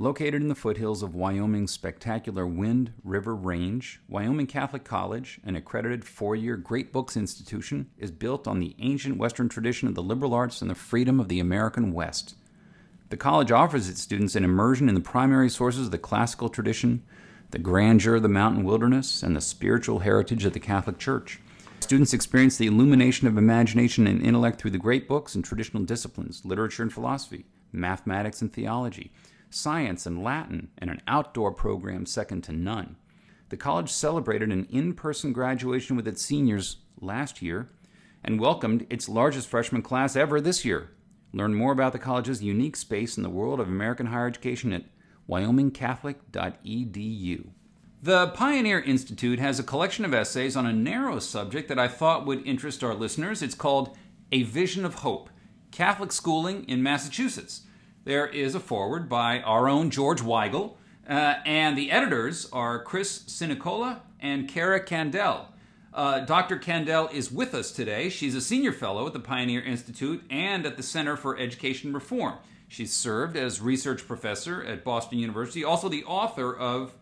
Located in the foothills of Wyoming's spectacular Wind River Range, Wyoming Catholic College, an accredited four year Great Books institution, is built on the ancient Western tradition of the liberal arts and the freedom of the American West. The college offers its students an immersion in the primary sources of the classical tradition, the grandeur of the mountain wilderness, and the spiritual heritage of the Catholic Church. Students experience the illumination of imagination and intellect through the great books and traditional disciplines, literature and philosophy, mathematics and theology science and Latin, and an outdoor program second to none. The college celebrated an in person graduation with its seniors last year and welcomed its largest freshman class ever this year. Learn more about the college's unique space in the world of American higher education at wyomingcatholic.edu. The Pioneer Institute has a collection of essays on a narrow subject that I thought would interest our listeners. It's called A Vision of Hope Catholic Schooling in Massachusetts there is a foreword by our own George Weigel, uh, and the editors are Chris Sinicola and Cara Candal. Uh, Dr. Candal is with us today. She's a senior fellow at the Pioneer Institute and at the Center for Education Reform. She's served as research professor at Boston University, also the author of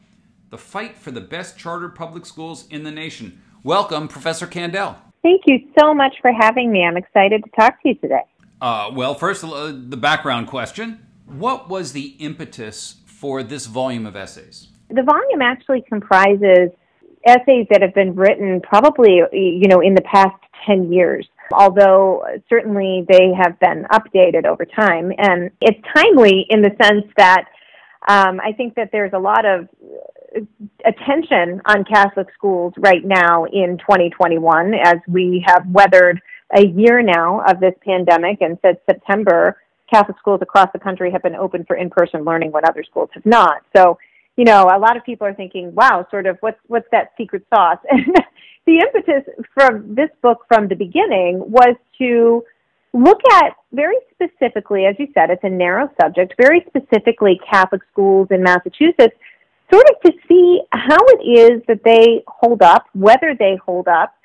The Fight for the Best Chartered Public Schools in the Nation. Welcome, Professor Candal. Thank you so much for having me. I'm excited to talk to you today. Uh, well, first, uh, the background question. What was the impetus for this volume of essays? The volume actually comprises essays that have been written probably, you know, in the past 10 years. Although certainly they have been updated over time. And it's timely in the sense that um, I think that there's a lot of attention on Catholic schools right now in 2021 as we have weathered a year now of this pandemic, and since September, Catholic schools across the country have been open for in-person learning when other schools have not. So, you know, a lot of people are thinking, "Wow, sort of what's what's that secret sauce?" And the impetus from this book from the beginning was to look at very specifically, as you said, it's a narrow subject, very specifically Catholic schools in Massachusetts, sort of to see how it is that they hold up, whether they hold up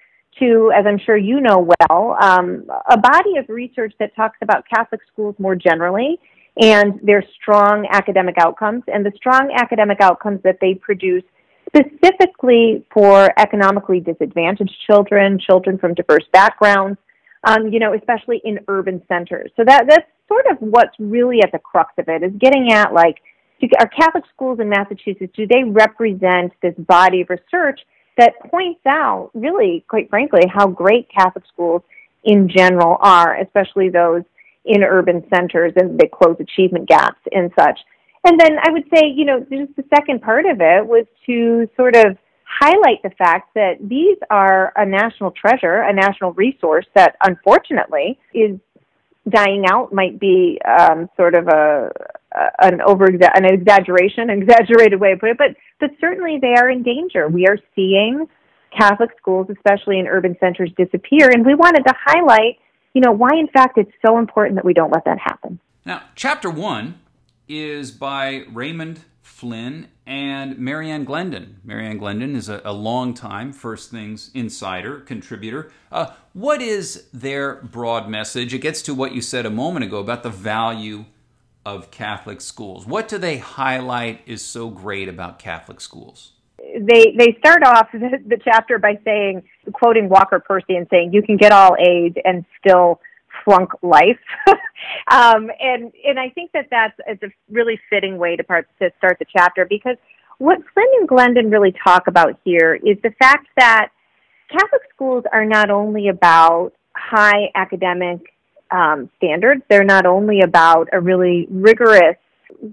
to, as I'm sure you know well, um, a body of research that talks about Catholic schools more generally and their strong academic outcomes and the strong academic outcomes that they produce specifically for economically disadvantaged children, children from diverse backgrounds, um, you know, especially in urban centers. So that that's sort of what's really at the crux of it is getting at like, are Catholic schools in Massachusetts do they represent this body of research that points out, really, quite frankly, how great Catholic schools in general are, especially those in urban centers and they close achievement gaps and such. And then I would say, you know, just the second part of it was to sort of highlight the fact that these are a national treasure, a national resource that unfortunately is dying out might be um, sort of a, an over an exaggeration, an exaggerated way to put it, but but certainly they are in danger. We are seeing Catholic schools, especially in urban centers, disappear, and we wanted to highlight, you know, why in fact it's so important that we don't let that happen. Now, chapter one is by Raymond Flynn and Mary Ann Glendon. Mary Ann Glendon is a, a long-time First Things insider, contributor. Uh, what is their broad message? It gets to what you said a moment ago about the value of Catholic schools. What do they highlight is so great about Catholic schools? They they start off the, the chapter by saying, quoting Walker Percy and saying, "You can get all A's and still." Flunk life. um, and and I think that that's it's a really fitting way to, part, to start the chapter because what Flynn and Glendon really talk about here is the fact that Catholic schools are not only about high academic um, standards, they're not only about a really rigorous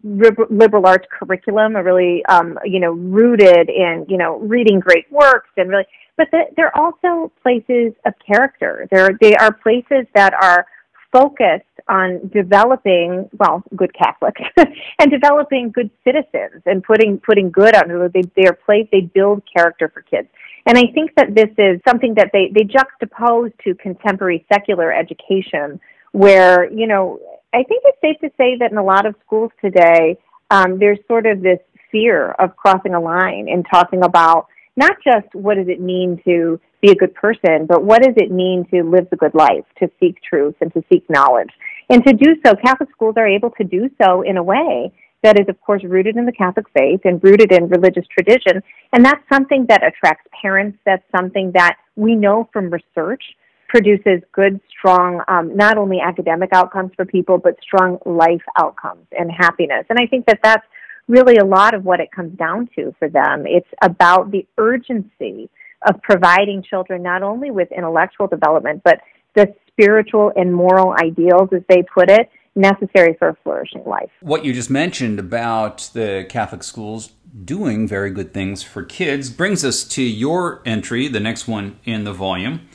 liberal arts curriculum, a really um, you know rooted in you know reading great works and really but they're also places of character. They're, they are places that are focused on developing, well, good Catholics, and developing good citizens and putting, putting good on they, they are place, they build character for kids. And I think that this is something that they, they juxtapose to contemporary secular education where, you know, I think it's safe to say that in a lot of schools today, um, there's sort of this fear of crossing a line and talking about not just what does it mean to be a good person, but what does it mean to live the good life, to seek truth and to seek knowledge. And to do so, Catholic schools are able to do so in a way that is, of course, rooted in the Catholic faith and rooted in religious tradition. And that's something that attracts parents. That's something that we know from research produces good, strong, um, not only academic outcomes for people, but strong life outcomes and happiness. And I think that that's really a lot of what it comes down to for them. It's about the urgency of providing children not only with intellectual development, but the spiritual and moral ideals, as they put it, necessary for a flourishing life. What you just mentioned about the Catholic schools doing very good things for kids brings us to your entry, the next one in the volume.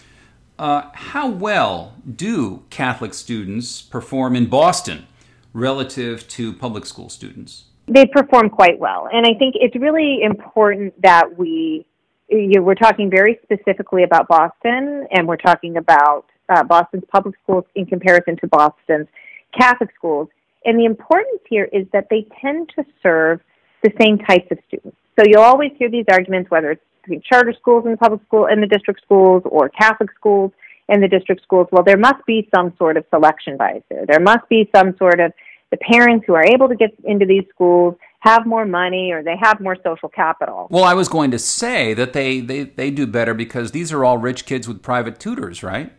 Uh, how well do Catholic students perform in Boston relative to public school students? They perform quite well. And I think it's really important that we, you know, we're talking very specifically about Boston and we're talking about uh, Boston's public schools in comparison to Boston's Catholic schools. And the importance here is that they tend to serve the same types of students. So you'll always hear these arguments, whether it's between charter schools and the public school and the district schools or Catholic schools and the district schools. Well, there must be some sort of selection bias there. There must be some sort of the parents who are able to get into these schools have more money or they have more social capital. Well, I was going to say that they, they, they do better because these are all rich kids with private tutors, right?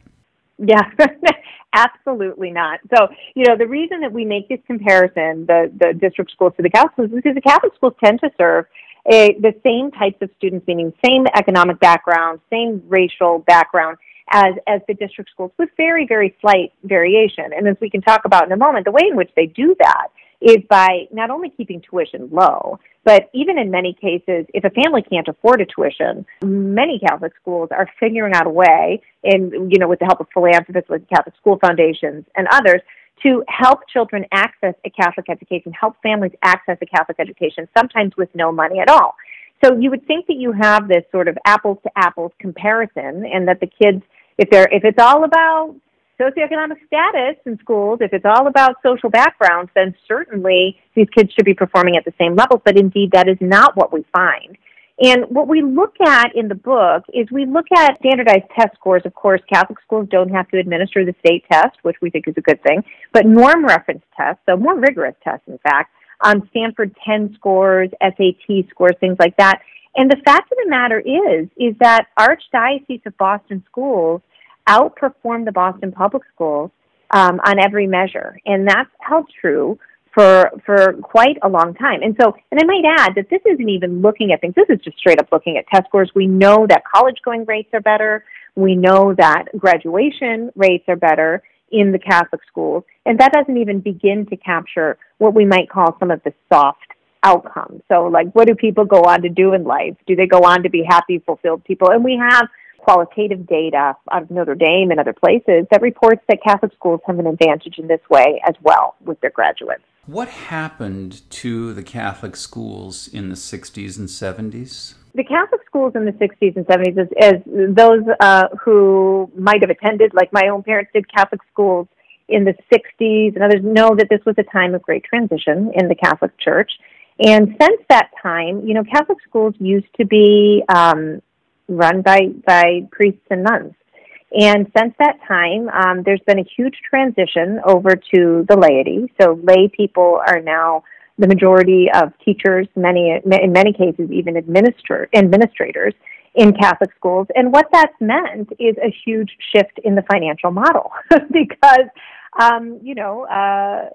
Yeah, absolutely not. So, you know, the reason that we make this comparison, the, the district schools to the Catholic schools, is because the Catholic schools tend to serve a, the same types of students, meaning same economic background, same racial background as, as the district schools with very, very slight variation. And as we can talk about in a moment, the way in which they do that is by not only keeping tuition low, but even in many cases, if a family can't afford a tuition, many Catholic schools are figuring out a way, in you know, with the help of philanthropists, with Catholic school foundations and others, to help children access a Catholic education, help families access a Catholic education, sometimes with no money at all. So you would think that you have this sort of apples to apples comparison, and that the kids, if they're if it's all about socioeconomic status in schools, if it's all about social backgrounds, then certainly these kids should be performing at the same levels. But indeed, that is not what we find. And what we look at in the book is we look at standardized test scores. Of course, Catholic schools don't have to administer the state test, which we think is a good thing, but norm reference tests, so more rigorous tests, in fact, um, Stanford 10 scores, SAT scores, things like that. And the fact of the matter is, is that Archdiocese of Boston schools outperform the Boston public schools um, on every measure, and that's held true for for quite a long time. And so, and I might add that this isn't even looking at things. This is just straight up looking at test scores. We know that college going rates are better. We know that graduation rates are better in the Catholic schools, and that doesn't even begin to capture what we might call some of the soft outcomes. So, like, what do people go on to do in life? Do they go on to be happy, fulfilled people? And we have qualitative data out of Notre Dame and other places that reports that Catholic schools have an advantage in this way as well with their graduates. What happened to the Catholic schools in the 60s and 70s? The Catholic schools in the 60s and 70s, as, as those uh, who might have attended, like my own parents did Catholic schools in the 60s, and others know that this was a time of great transition in the Catholic Church. And since that time, you know, Catholic schools used to be um, run by, by priests and nuns. And since that time, um, there's been a huge transition over to the laity. So lay people are now the majority of teachers, many in many cases even administrator, administrators in Catholic schools. And what that's meant is a huge shift in the financial model because, um, you know, uh,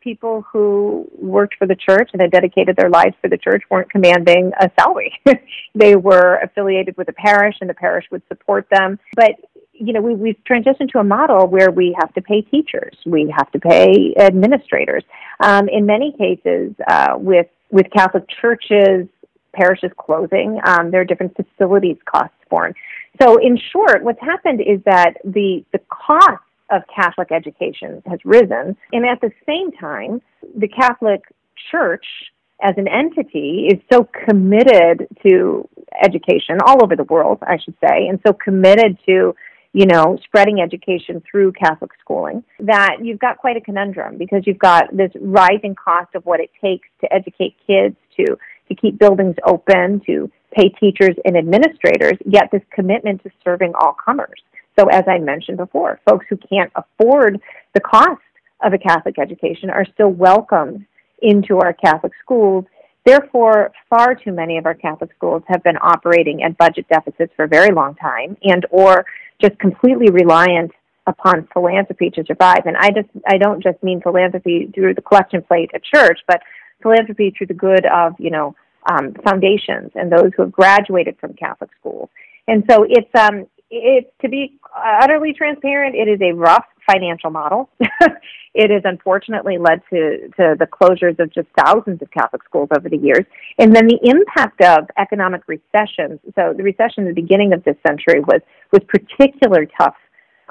people who worked for the church and had dedicated their lives for the church weren't commanding a salary. they were affiliated with a parish and the parish would support them. But you know, we, we've transitioned to a model where we have to pay teachers, we have to pay administrators. Um, in many cases, uh, with with Catholic churches, parishes closing, um, there are different facilities costs borne. So, in short, what's happened is that the the cost of Catholic education has risen. And at the same time, the Catholic Church as an entity is so committed to education all over the world, I should say, and so committed to, you know, spreading education through Catholic schooling that you've got quite a conundrum because you've got this rising cost of what it takes to educate kids, to, to keep buildings open, to pay teachers and administrators, yet this commitment to serving all comers. So, as I mentioned before, folks who can't afford the cost of a Catholic education are still welcomed into our Catholic schools. Therefore, far too many of our Catholic schools have been operating at budget deficits for a very long time and or just completely reliant upon philanthropy to survive. And I just I don't just mean philanthropy through the collection plate at church, but philanthropy through the good of, you know, um, foundations and those who have graduated from Catholic schools. And so it's um, it to be utterly transparent, it is a rough financial model. it has unfortunately led to, to the closures of just thousands of Catholic schools over the years. And then the impact of economic recessions. So the recession at the beginning of this century was, was particularly tough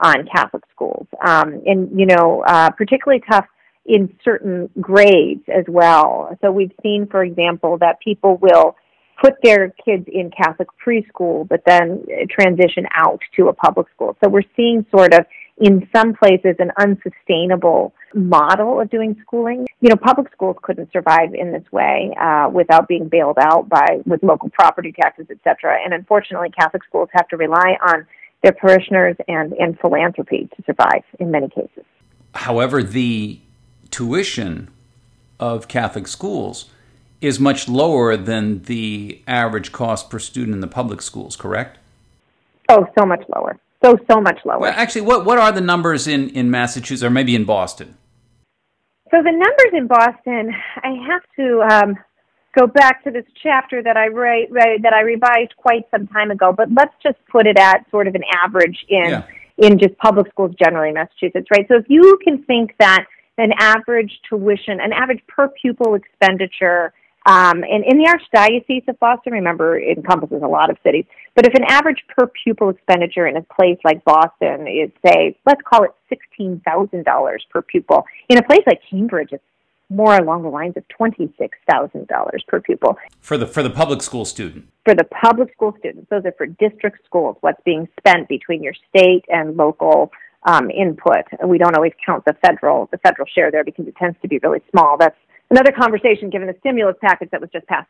on Catholic schools. Um, and, you know, uh, particularly tough in certain grades as well. So we've seen, for example, that people will put their kids in Catholic preschool, but then transition out to a public school. So we're seeing sort of in some places an unsustainable model of doing schooling. You know, public schools couldn't survive in this way uh, without being bailed out by with local property taxes, et cetera. And unfortunately, Catholic schools have to rely on their parishioners and, and philanthropy to survive in many cases. However, the tuition of Catholic schools is much lower than the average cost per student in the public schools, correct? Oh, so much lower. So, so much lower. Well, actually, what, what are the numbers in, in Massachusetts or maybe in Boston? So, the numbers in Boston, I have to um, go back to this chapter that I write, that I revised quite some time ago, but let's just put it at sort of an average in yeah. in just public schools generally in Massachusetts, right? So if you can think that an average tuition, an average per pupil expenditure um, and in the Archdiocese of Boston, remember, it encompasses a lot of cities. But if an average per pupil expenditure in a place like Boston is, say, let's call it $16,000 per pupil, in a place like Cambridge, it's more along the lines of $26,000 per pupil. For the, for the public school student? For the public school students. Those are for district schools, what's being spent between your state and local um, input. We don't always count the federal, the federal share there because it tends to be really small. That's another conversation given the stimulus package that was just passed.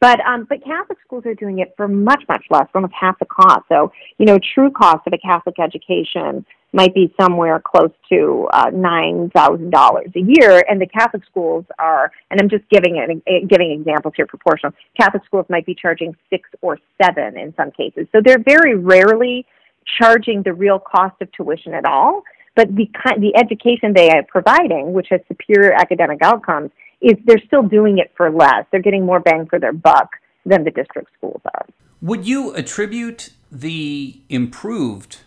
But um, but Catholic schools are doing it for much much less, almost half the cost. So you know, true cost of a Catholic education might be somewhere close to uh, nine thousand dollars a year, and the Catholic schools are, and I'm just giving it, giving examples here proportional. Catholic schools might be charging six or seven in some cases, so they're very rarely charging the real cost of tuition at all. But the the education they are providing, which has superior academic outcomes, is they're still doing it for less. They're getting more bang for their buck than the district schools are. Would you attribute the improved,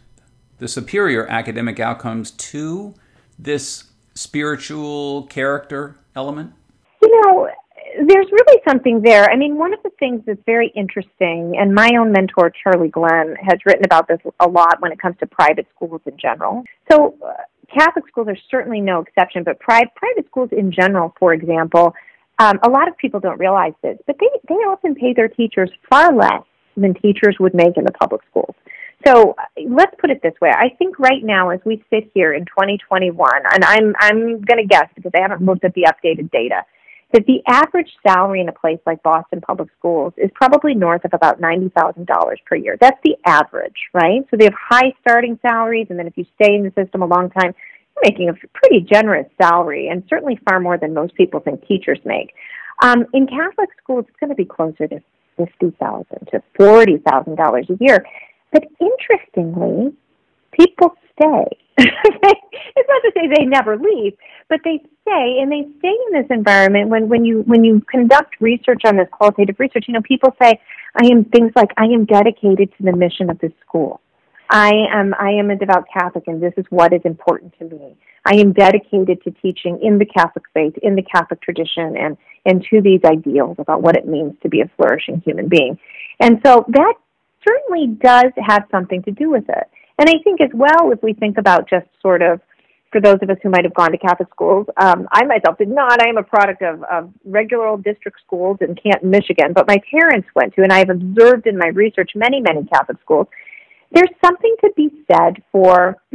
the superior academic outcomes to this spiritual character element? You know, there's really something there. I mean, one of the things that's very interesting, and my own mentor, Charlie Glenn, has written about this a lot when it comes to private schools in general. So, uh, Catholic schools are certainly no exception, but pri- private schools in general, for example, um, a lot of people don't realize this, but they, they often pay their teachers far less than teachers would make in the public schools. So let's put it this way. I think right now, as we sit here in 2021, and I'm I'm going to guess because I haven't looked at the updated data, that the average salary in a place like Boston Public Schools is probably north of about $90,000 per year. That's the average, right? So they have high starting salaries, and then if you stay in the system a long time, you're making a pretty generous salary, and certainly far more than most people think teachers make. Um, in Catholic schools, it's going to be closer to 50,000 to $40,000 a year. But interestingly, people stay. it's not to say they never leave, but they stay and they stay in this environment when, when you when you conduct research on this qualitative research, you know, people say, I am things like I am dedicated to the mission of this school. I am I am a devout Catholic and this is what is important to me. I am dedicated to teaching in the Catholic faith, in the Catholic tradition and, and to these ideals about what it means to be a flourishing human being. And so that certainly does have something to do with it. And I think as well, if we think about just sort of for those of us who might have gone to Catholic schools, um, I myself did not. I am a product of, of regular old district schools in Canton, Michigan, but my parents went to, and I have observed in my research many, many Catholic schools. There's something to be said for,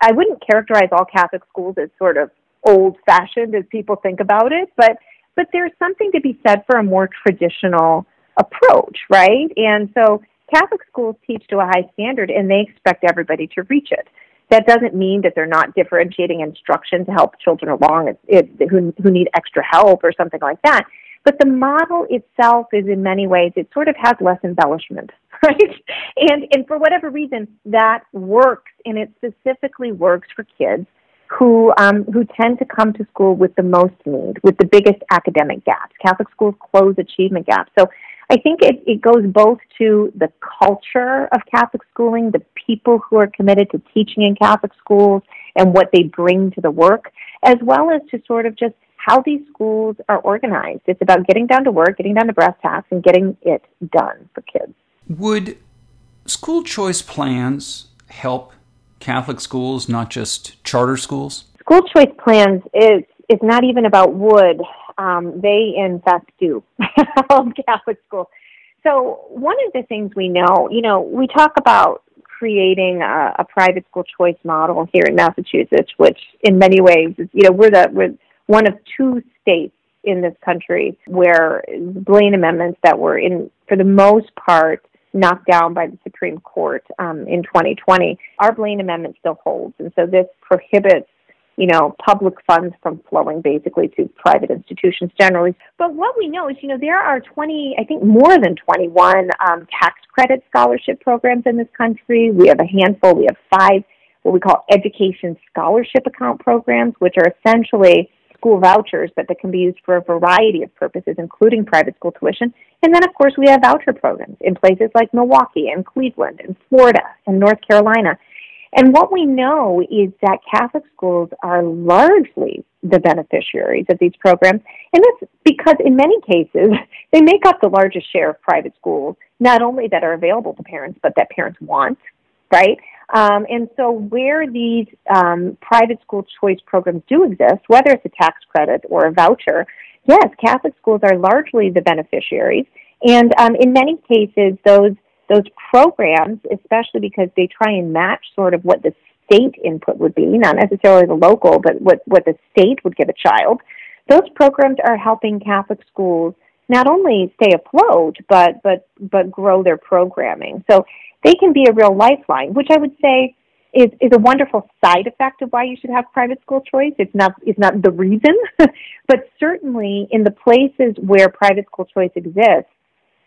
I wouldn't characterize all Catholic schools as sort of old fashioned as people think about it, but, but there's something to be said for a more traditional approach, right? And so Catholic schools teach to a high standard and they expect everybody to reach it. That doesn't mean that they're not differentiating instruction to help children along it, it, who, who need extra help or something like that. But the model itself is in many ways, it sort of has less embellishment, right? And, and for whatever reason, that works, and it specifically works for kids who, um, who tend to come to school with the most need, with the biggest academic gaps. Catholic schools close achievement gaps. So I think it, it goes both to the culture of Catholic schooling, the people who are committed to teaching in Catholic schools and what they bring to the work, as well as to sort of just how these schools are organized. It's about getting down to work, getting down to brass tacks, and getting it done for kids. Would school choice plans help Catholic schools, not just charter schools? School choice plans is is not even about would. Um, they in fact do help Catholic schools. So one of the things we know, you know, we talk about creating a, a private school choice model here in Massachusetts, which in many ways is, you know, we're the we're one of two states in this country where Blaine amendments that were in, for the most part, knocked down by the Supreme Court um, in 2020, our Blaine Amendment still holds. And so this prohibits, you know, public funds from flowing basically to private institutions generally. But what we know is, you know, there are 20, I think more than 21 um, tax credit scholarship programs in this country. We have a handful, we have five what we call education scholarship account programs, which are essentially school vouchers, but that can be used for a variety of purposes, including private school tuition. And then, of course, we have voucher programs in places like Milwaukee and Cleveland and Florida and North Carolina. And what we know is that Catholic schools are largely the beneficiaries of these programs. And that's because in many cases, they make up the largest share of private schools, not only that are available to parents, but that parents want, right? Um, and so, where these um, private school choice programs do exist, whether it's a tax credit or a voucher, yes, Catholic schools are largely the beneficiaries. And um, in many cases, those those programs, especially because they try and match sort of what the state input would be, not necessarily the local, but what, what the state would give a child, those programs are helping Catholic schools not only stay afloat, but but but grow their programming. So they can be a real lifeline, which I would say is, is a wonderful side effect of why you should have private school choice. It's not, it's not the reason, but certainly in the places where private school choice exists,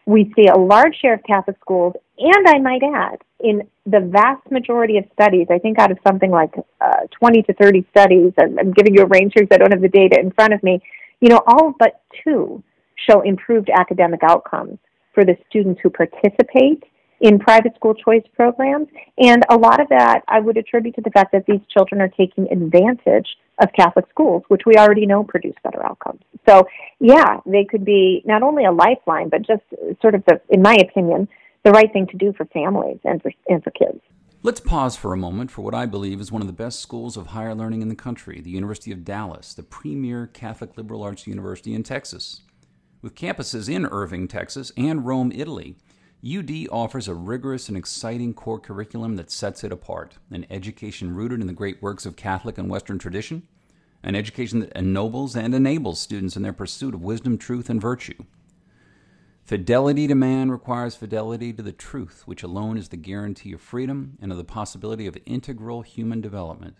we see a large share of Catholic schools, and I might add, in the vast majority of studies, I think out of something like uh, 20 to 30 studies, I'm, I'm giving you a range here because I don't have the data in front of me, you know, all but two show improved academic outcomes for the students who participate in private school choice programs. And a lot of that I would attribute to the fact that these children are taking advantage of Catholic schools, which we already know produce better outcomes. So, yeah, they could be not only a lifeline, but just sort of the, in my opinion, the right thing to do for families and for, and for kids. Let's pause for a moment for what I believe is one of the best schools of higher learning in the country, the University of Dallas, the premier Catholic liberal arts university in Texas. With campuses in Irving, Texas, and Rome, Italy, UD offers a rigorous and exciting core curriculum that sets it apart an education rooted in the great works of Catholic and Western tradition, an education that ennobles and enables students in their pursuit of wisdom, truth, and virtue. Fidelity to man requires fidelity to the truth, which alone is the guarantee of freedom and of the possibility of integral human development.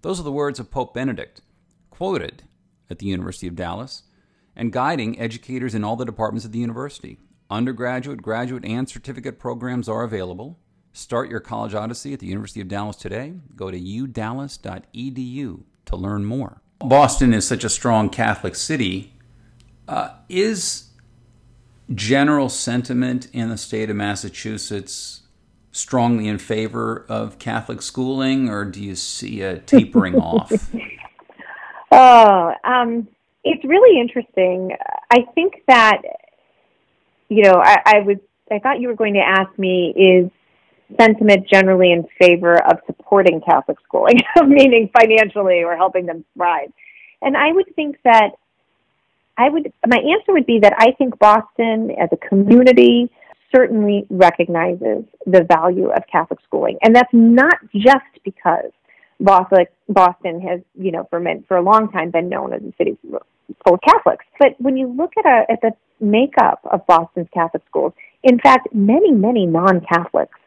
Those are the words of Pope Benedict, quoted at the University of Dallas, and guiding educators in all the departments of the university, Undergraduate, graduate, and certificate programs are available. Start your college odyssey at the University of Dallas today. Go to udallas.edu to learn more. Boston is such a strong Catholic city. Uh, is general sentiment in the state of Massachusetts strongly in favor of Catholic schooling, or do you see a tapering off? Oh, um, it's really interesting. I think that you know, I, I was I thought you were going to ask me is sentiment generally in favor of supporting Catholic schooling, meaning financially or helping them thrive. And I would think that I would my answer would be that I think Boston as a community certainly recognizes the value of Catholic schooling. And that's not just because Boston has, you know, for for a long time been known as a city full of Catholics. But when you look at, a, at the makeup of Boston's Catholic schools, in fact, many, many non Catholics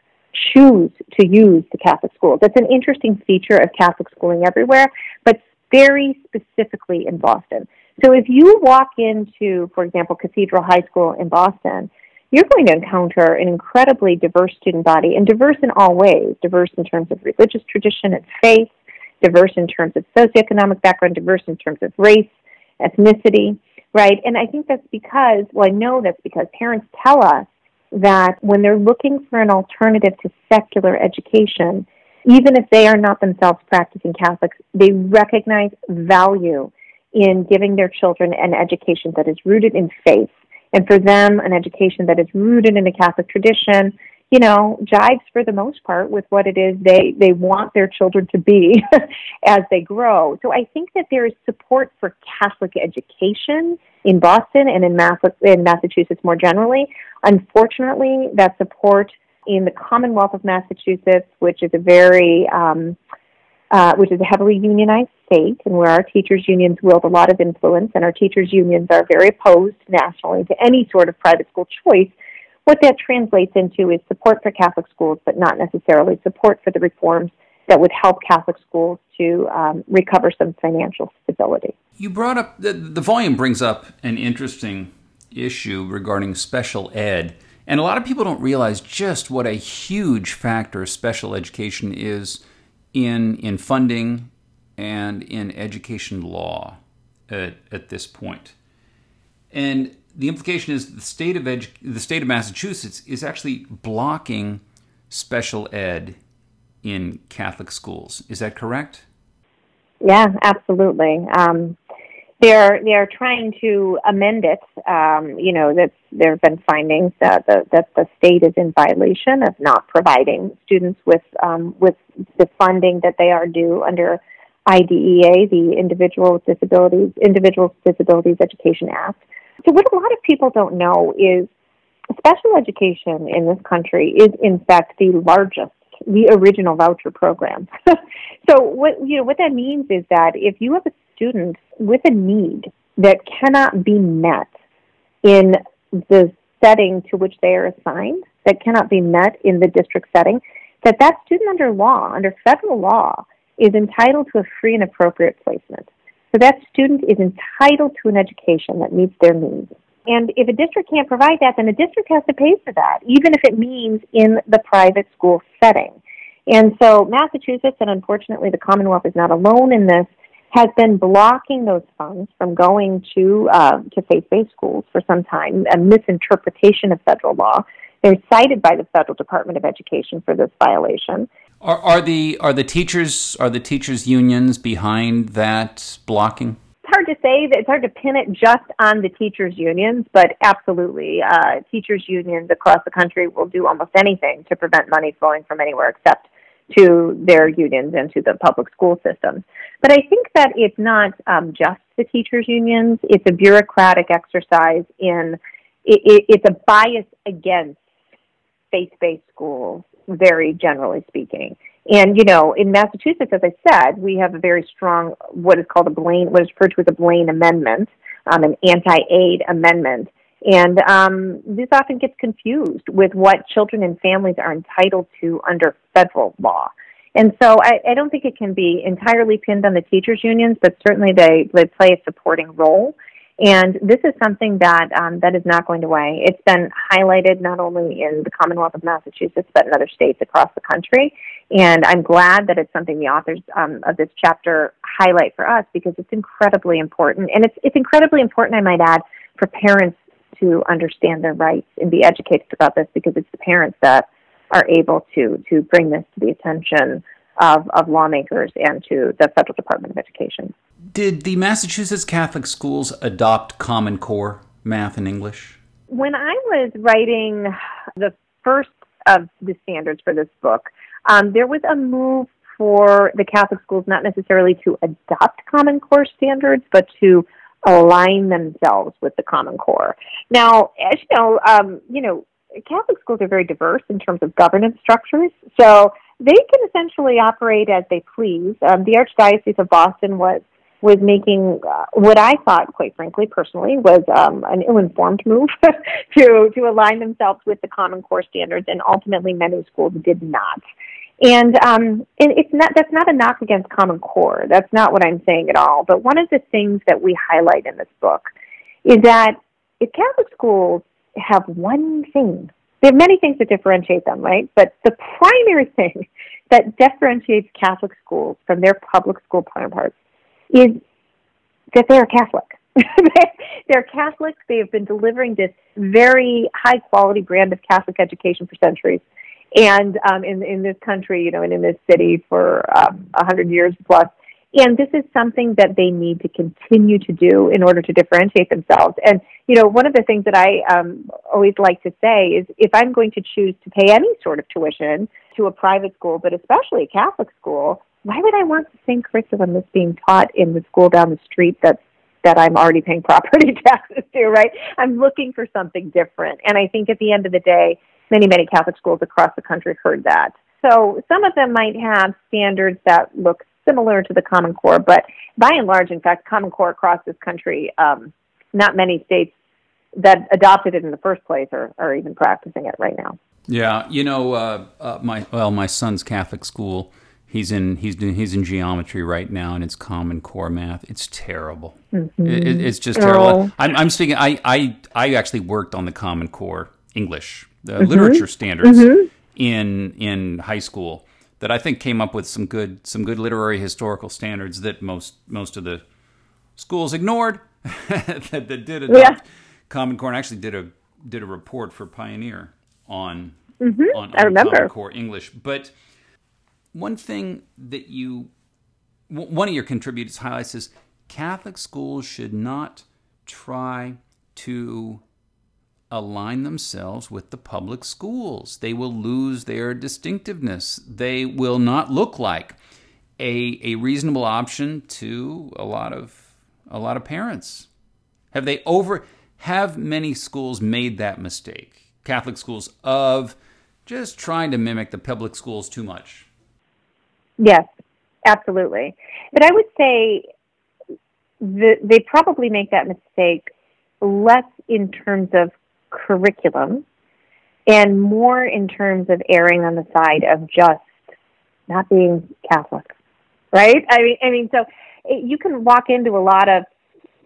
choose to use the Catholic schools. That's an interesting feature of Catholic schooling everywhere, but very specifically in Boston. So if you walk into, for example, Cathedral High School in Boston, you're going to encounter an incredibly diverse student body and diverse in all ways, diverse in terms of religious tradition and faith, diverse in terms of socioeconomic background, diverse in terms of race, ethnicity, right? And I think that's because, well, I know that's because parents tell us that when they're looking for an alternative to secular education, even if they are not themselves practicing Catholics, they recognize value in giving their children an education that is rooted in faith. And for them, an education that is rooted in a Catholic tradition, you know, jives for the most part with what it is they, they want their children to be as they grow. So I think that there is support for Catholic education in Boston and in, Mass- in Massachusetts more generally. Unfortunately, that support in the Commonwealth of Massachusetts, which is a very um, uh, which is a heavily unionized state and where our teachers unions wield a lot of influence and our teachers unions are very opposed nationally to any sort of private school choice what that translates into is support for Catholic schools, but not necessarily support for the reforms that would help Catholic schools to um, recover some financial stability. You brought up the, the volume brings up an interesting issue regarding special ed. And a lot of people don't realize just what a huge factor special education is in, in funding and in education law at, at this point. And the implication is the state of edu- the state of Massachusetts is actually blocking special ed in Catholic schools. Is that correct? Yeah, absolutely. Um, they're they're trying to amend it. Um, you know that there have been findings that the, that the state is in violation of not providing students with um, with the funding that they are due under IDEA, the Individual Disabilities Individuals Disabilities Education Act. So, what a lot of people don't know is special education in this country is, in fact, the largest, the original voucher program. so, what you know, what that means is that if you have a student with a need that cannot be met in the setting to which they are assigned, that cannot be met in the district setting, that that student under law, under federal law, is entitled to a free and appropriate placement. So that student is entitled to an education that meets their needs. And if a district can't provide that, then the district has to pay for that, even if it means in the private school setting. And so Massachusetts, and unfortunately the Commonwealth is not alone in this, has been blocking those funds from going to uh, to faith-based schools for some time, a misinterpretation of federal law. They're cited by the Federal Department of Education for this violation. Are, are the are the teachers are the teachers unions behind that blocking? It's hard to say. that It's hard to pin it just on the teachers unions, but absolutely, uh, teachers unions across the country will do almost anything to prevent money flowing from anywhere except to their unions and to the public school systems. But I think that it's not um, just the teachers unions. It's a bureaucratic exercise in it, it, it's a bias against faith-based schools very generally speaking. And you know, in Massachusetts, as I said, we have a very strong what is called a Blaine, what is referred to as a Blaine Amendment, um, an anti-aid amendment. And um, this often gets confused with what children and families are entitled to under federal law. And so I, I don't think it can be entirely pinned on the teachers unions, but certainly they, they play a supporting role and this is something that um, that is not going away. It's been highlighted not only in the Commonwealth of Massachusetts but in other states across the country. And I'm glad that it's something the authors um, of this chapter highlight for us because it's incredibly important. And it's it's incredibly important, I might add, for parents to understand their rights and be educated about this because it's the parents that are able to to bring this to the attention of, of lawmakers and to the Federal Department of Education. Did the Massachusetts Catholic schools adopt Common Core math and English? When I was writing the first of the standards for this book, um, there was a move for the Catholic schools not necessarily to adopt Common Core standards, but to align themselves with the Common Core. Now, as you know, um, you know, Catholic schools are very diverse in terms of governance structures, so they can essentially operate as they please. Um, the Archdiocese of Boston was was making uh, what I thought, quite frankly, personally, was um, an ill-informed move to to align themselves with the Common Core standards, and ultimately many schools did not. And um, it's not that's not a knock against Common Core. That's not what I'm saying at all. But one of the things that we highlight in this book is that if Catholic schools have one thing, they have many things that differentiate them, right? But the primary thing that differentiates Catholic schools from their public school counterparts is that they're Catholic. they're Catholic. They have been delivering this very high quality brand of Catholic education for centuries. And um, in, in this country, you know, and in this city for um, a um, hundred years plus. And this is something that they need to continue to do in order to differentiate themselves. And, you know, one of the things that I um, always like to say is if I'm going to choose to pay any sort of tuition to a private school, but especially a Catholic school, why would I want the same curriculum that's being taught in the school down the street that's that I'm already paying property taxes to, right? I'm looking for something different. And I think at the end of the day, many, many Catholic schools across the country heard that. So some of them might have standards that look similar to the Common Core, but by and large, in fact, Common Core across this country, um, not many states that adopted it in the first place are, are even practicing it right now. Yeah, you know, uh, uh, my well, my son's Catholic school. He's in he's doing he's in geometry right now, and it's Common Core math. It's terrible. Mm-hmm. It, it's just terrible. Oh. I'm, I'm speaking. I, I I actually worked on the Common Core English, the mm-hmm. literature standards mm-hmm. in in high school. That I think came up with some good some good literary historical standards that most most of the schools ignored. that, that did adopt yeah. Common Core and actually did a did a report for Pioneer on mm-hmm. on, on I remember. Common Core English. But one thing that you one of your contributors highlights is Catholic schools should not try to align themselves with the public schools. They will lose their distinctiveness. They will not look like a, a reasonable option to a lot of a lot of parents. Have they over have many schools made that mistake? Catholic schools of just trying to mimic the public schools too much. Yes, absolutely. But I would say that they probably make that mistake less in terms of curriculum and more in terms of erring on the side of just not being Catholic, right? I mean, I mean, so you can walk into a lot of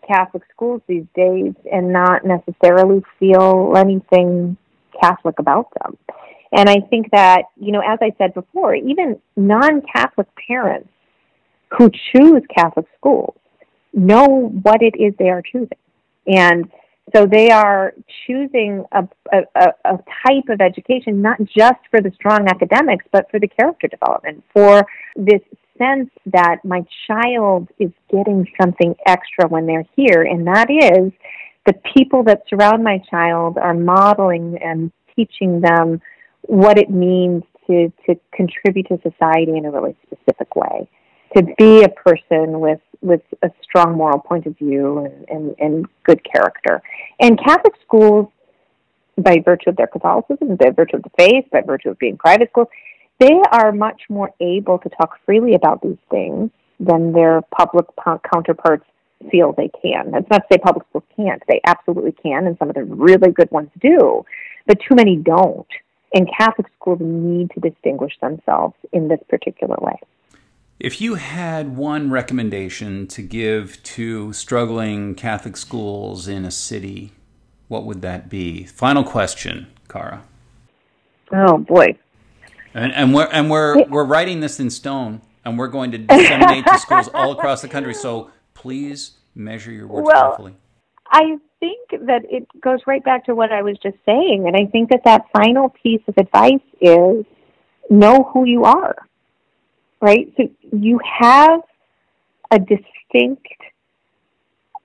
Catholic schools these days and not necessarily feel anything Catholic about them. And I think that, you know, as I said before, even non Catholic parents who choose Catholic schools know what it is they are choosing. And so they are choosing a, a, a, type of education, not just for the strong academics, but for the character development, for this sense that my child is getting something extra when they're here. And that is the people that surround my child are modeling and teaching them what it means to, to contribute to society in a really specific way, to be a person with, with a strong moral point of view and, and, and good character. And Catholic schools, by virtue of their Catholicism, by virtue of the faith, by virtue of being private schools, they are much more able to talk freely about these things than their public counterparts feel they can. That's not to say public schools can't. They absolutely can, and some of the really good ones do, but too many don't. And Catholic schools need to distinguish themselves in this particular way. If you had one recommendation to give to struggling Catholic schools in a city, what would that be? Final question, Cara. Oh boy. And, and we're and we're we're writing this in stone, and we're going to disseminate to schools all across the country. So please measure your words well, carefully. I think that it goes right back to what I was just saying. And I think that that final piece of advice is know who you are, right? So you have a distinct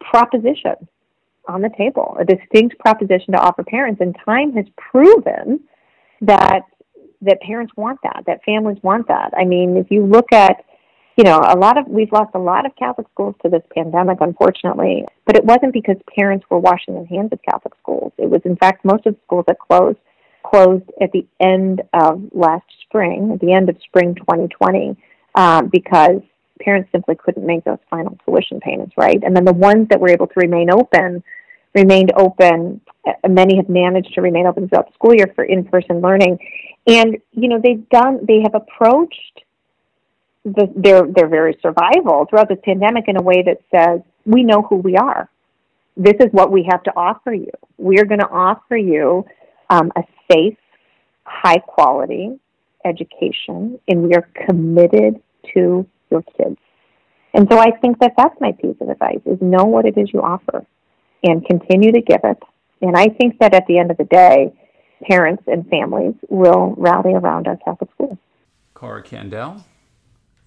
proposition on the table, a distinct proposition to offer parents. And time has proven that that parents want that, that families want that. I mean, if you look at you know, a lot of we've lost a lot of Catholic schools to this pandemic, unfortunately. But it wasn't because parents were washing their hands of Catholic schools. It was, in fact, most of the schools that closed closed at the end of last spring, at the end of spring 2020, um, because parents simply couldn't make those final tuition payments, right? And then the ones that were able to remain open remained open. Many have managed to remain open throughout the school year for in-person learning, and you know they've done. They have approached the, their their very survival throughout this pandemic in a way that says we know who we are. This is what we have to offer you. We're going to offer you um, a safe, high quality education, and we are committed to your kids. And so I think that that's my piece of advice: is know what it is you offer, and continue to give it. And I think that at the end of the day, parents and families will rally around our Catholic schools. Cara Candal,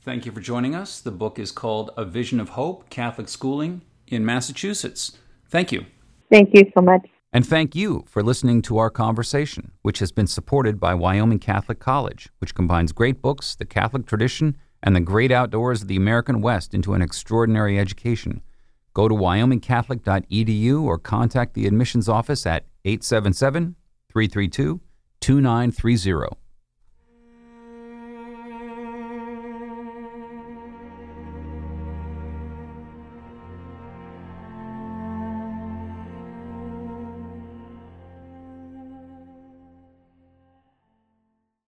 thank you for joining us. The book is called A Vision of Hope Catholic Schooling in Massachusetts. Thank you. Thank you so much. And thank you for listening to our conversation, which has been supported by Wyoming Catholic College, which combines great books, the Catholic tradition, and the great outdoors of the American West into an extraordinary education. Go to wyomingcatholic.edu or contact the admissions office at 877 332 2930.